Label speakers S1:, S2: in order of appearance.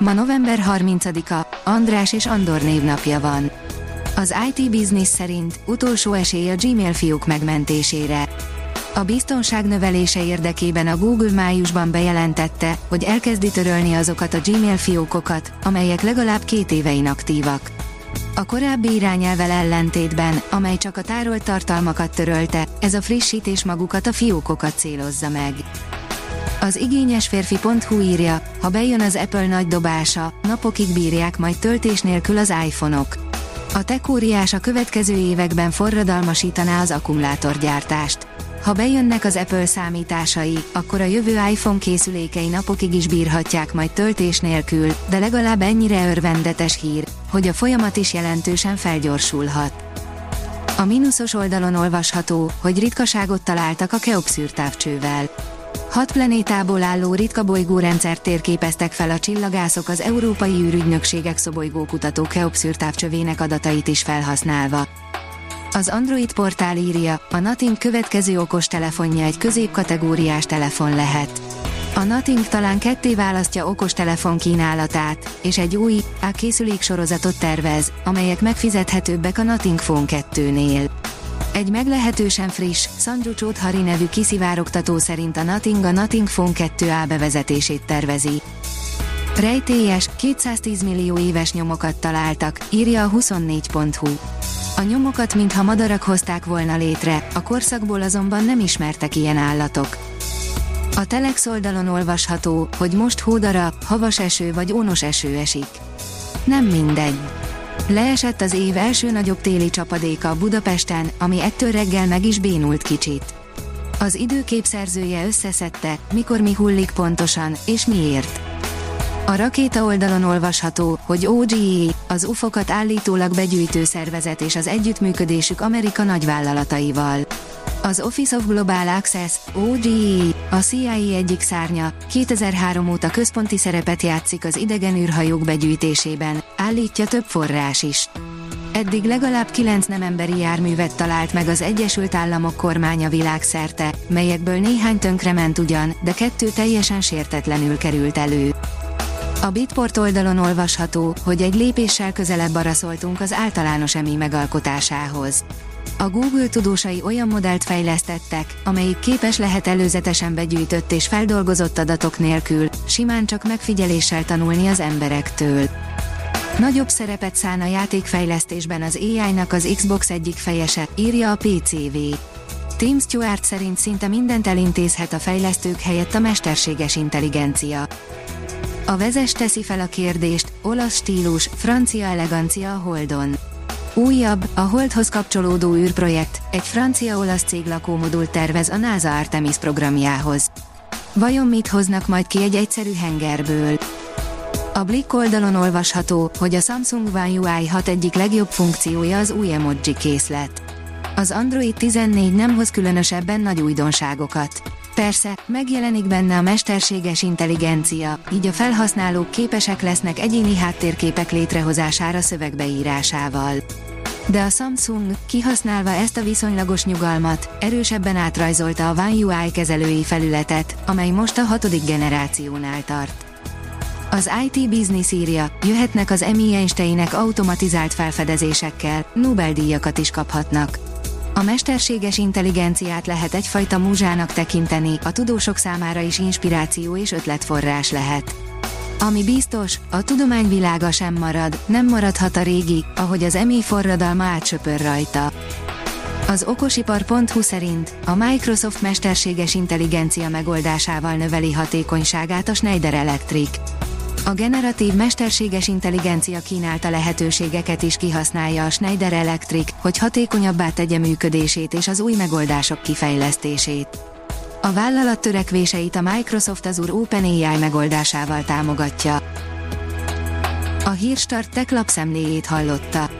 S1: Ma november 30-a, András és Andor névnapja van. Az IT Business szerint utolsó esély a Gmail fiók megmentésére. A biztonság növelése érdekében a Google májusban bejelentette, hogy elkezdi törölni azokat a Gmail fiókokat, amelyek legalább két éve inaktívak. A korábbi irányelvel ellentétben, amely csak a tárolt tartalmakat törölte, ez a frissítés magukat a fiókokat célozza meg. Az igényes férfi.hu írja, ha bejön az Apple nagy dobása, napokig bírják majd töltés nélkül az iPhone-ok. A tekóriás a következő években forradalmasítaná az akkumulátorgyártást. Ha bejönnek az Apple számításai, akkor a jövő iPhone készülékei napokig is bírhatják majd töltés nélkül, de legalább ennyire örvendetes hír, hogy a folyamat is jelentősen felgyorsulhat. A mínuszos oldalon olvasható, hogy ritkaságot találtak a Keopszűrtávcsővel. Hat planétából álló ritka bolygórendszert térképeztek fel a csillagászok az Európai űrügynökségek szobolygókutató Keopszűrtávcsövének adatait is felhasználva. Az Android portál írja, a Nothing következő okostelefonja egy középkategóriás telefon lehet. A Nothing talán ketté választja okostelefon kínálatát, és egy új, a készülék sorozatot tervez, amelyek megfizethetőbbek a Nothing Phone 2-nél. Egy meglehetősen friss, Sanju Chodhari nevű kiszivárogtató szerint a Nothing a Nothing Phone 2A bevezetését tervezi. Rejtélyes, 210 millió éves nyomokat találtak, írja a 24.hu. A nyomokat mintha madarak hozták volna létre, a korszakból azonban nem ismertek ilyen állatok. A Telex oldalon olvasható, hogy most hódara, havas eső vagy ónos eső esik. Nem mindegy. Leesett az év első nagyobb téli csapadéka Budapesten, ami ettől reggel meg is bénult kicsit. Az időkép szerzője összeszedte, mikor mi hullik pontosan, és miért. A rakéta oldalon olvasható, hogy OGE, az UFOkat állítólag begyűjtő szervezet és az együttműködésük Amerika nagyvállalataival. Az Office of Global Access, OGE, a CIA egyik szárnya, 2003 óta központi szerepet játszik az idegen űrhajók begyűjtésében, állítja több forrás is. Eddig legalább kilenc nem emberi járművet talált meg az Egyesült Államok kormánya világszerte, melyekből néhány tönkrement ugyan, de kettő teljesen sértetlenül került elő. A Bitport oldalon olvasható, hogy egy lépéssel közelebb araszoltunk az általános emi megalkotásához. A Google tudósai olyan modellt fejlesztettek, amelyik képes lehet előzetesen begyűjtött és feldolgozott adatok nélkül, simán csak megfigyeléssel tanulni az emberektől. Nagyobb szerepet szán a játékfejlesztésben az AI-nak az Xbox egyik fejese, írja a PCV. Tim Stewart szerint szinte mindent elintézhet a fejlesztők helyett a mesterséges intelligencia. A vezes teszi fel a kérdést, olasz stílus, francia elegancia a Holdon. Újabb, a Holdhoz kapcsolódó űrprojekt, egy francia-olasz cég lakómodul tervez a NASA Artemis programjához. Vajon mit hoznak majd ki egy egyszerű hengerből? A Blick oldalon olvasható, hogy a Samsung One UI 6 egyik legjobb funkciója az új emoji készlet. Az Android 14 nem hoz különösebben nagy újdonságokat. Persze, megjelenik benne a mesterséges intelligencia, így a felhasználók képesek lesznek egyéni háttérképek létrehozására szövegbeírásával. De a Samsung, kihasználva ezt a viszonylagos nyugalmat, erősebben átrajzolta a One UI kezelői felületet, amely most a hatodik generációnál tart. Az IT Business írja, jöhetnek az Emmy Einsteinek automatizált felfedezésekkel, Nobel-díjakat is kaphatnak. A mesterséges intelligenciát lehet egyfajta múzsának tekinteni, a tudósok számára is inspiráció és ötletforrás lehet. Ami biztos, a tudományvilága sem marad, nem maradhat a régi, ahogy az emi forradalma átsöpör rajta. Az okosipar.hu szerint a Microsoft mesterséges intelligencia megoldásával növeli hatékonyságát a Schneider Electric. A generatív mesterséges intelligencia kínálta lehetőségeket is kihasználja a Schneider Electric, hogy hatékonyabbá tegye működését és az új megoldások kifejlesztését. A vállalat törekvéseit a Microsoft Azure OpenAI megoldásával támogatja. A Hírstart tech lapszemléjét hallotta.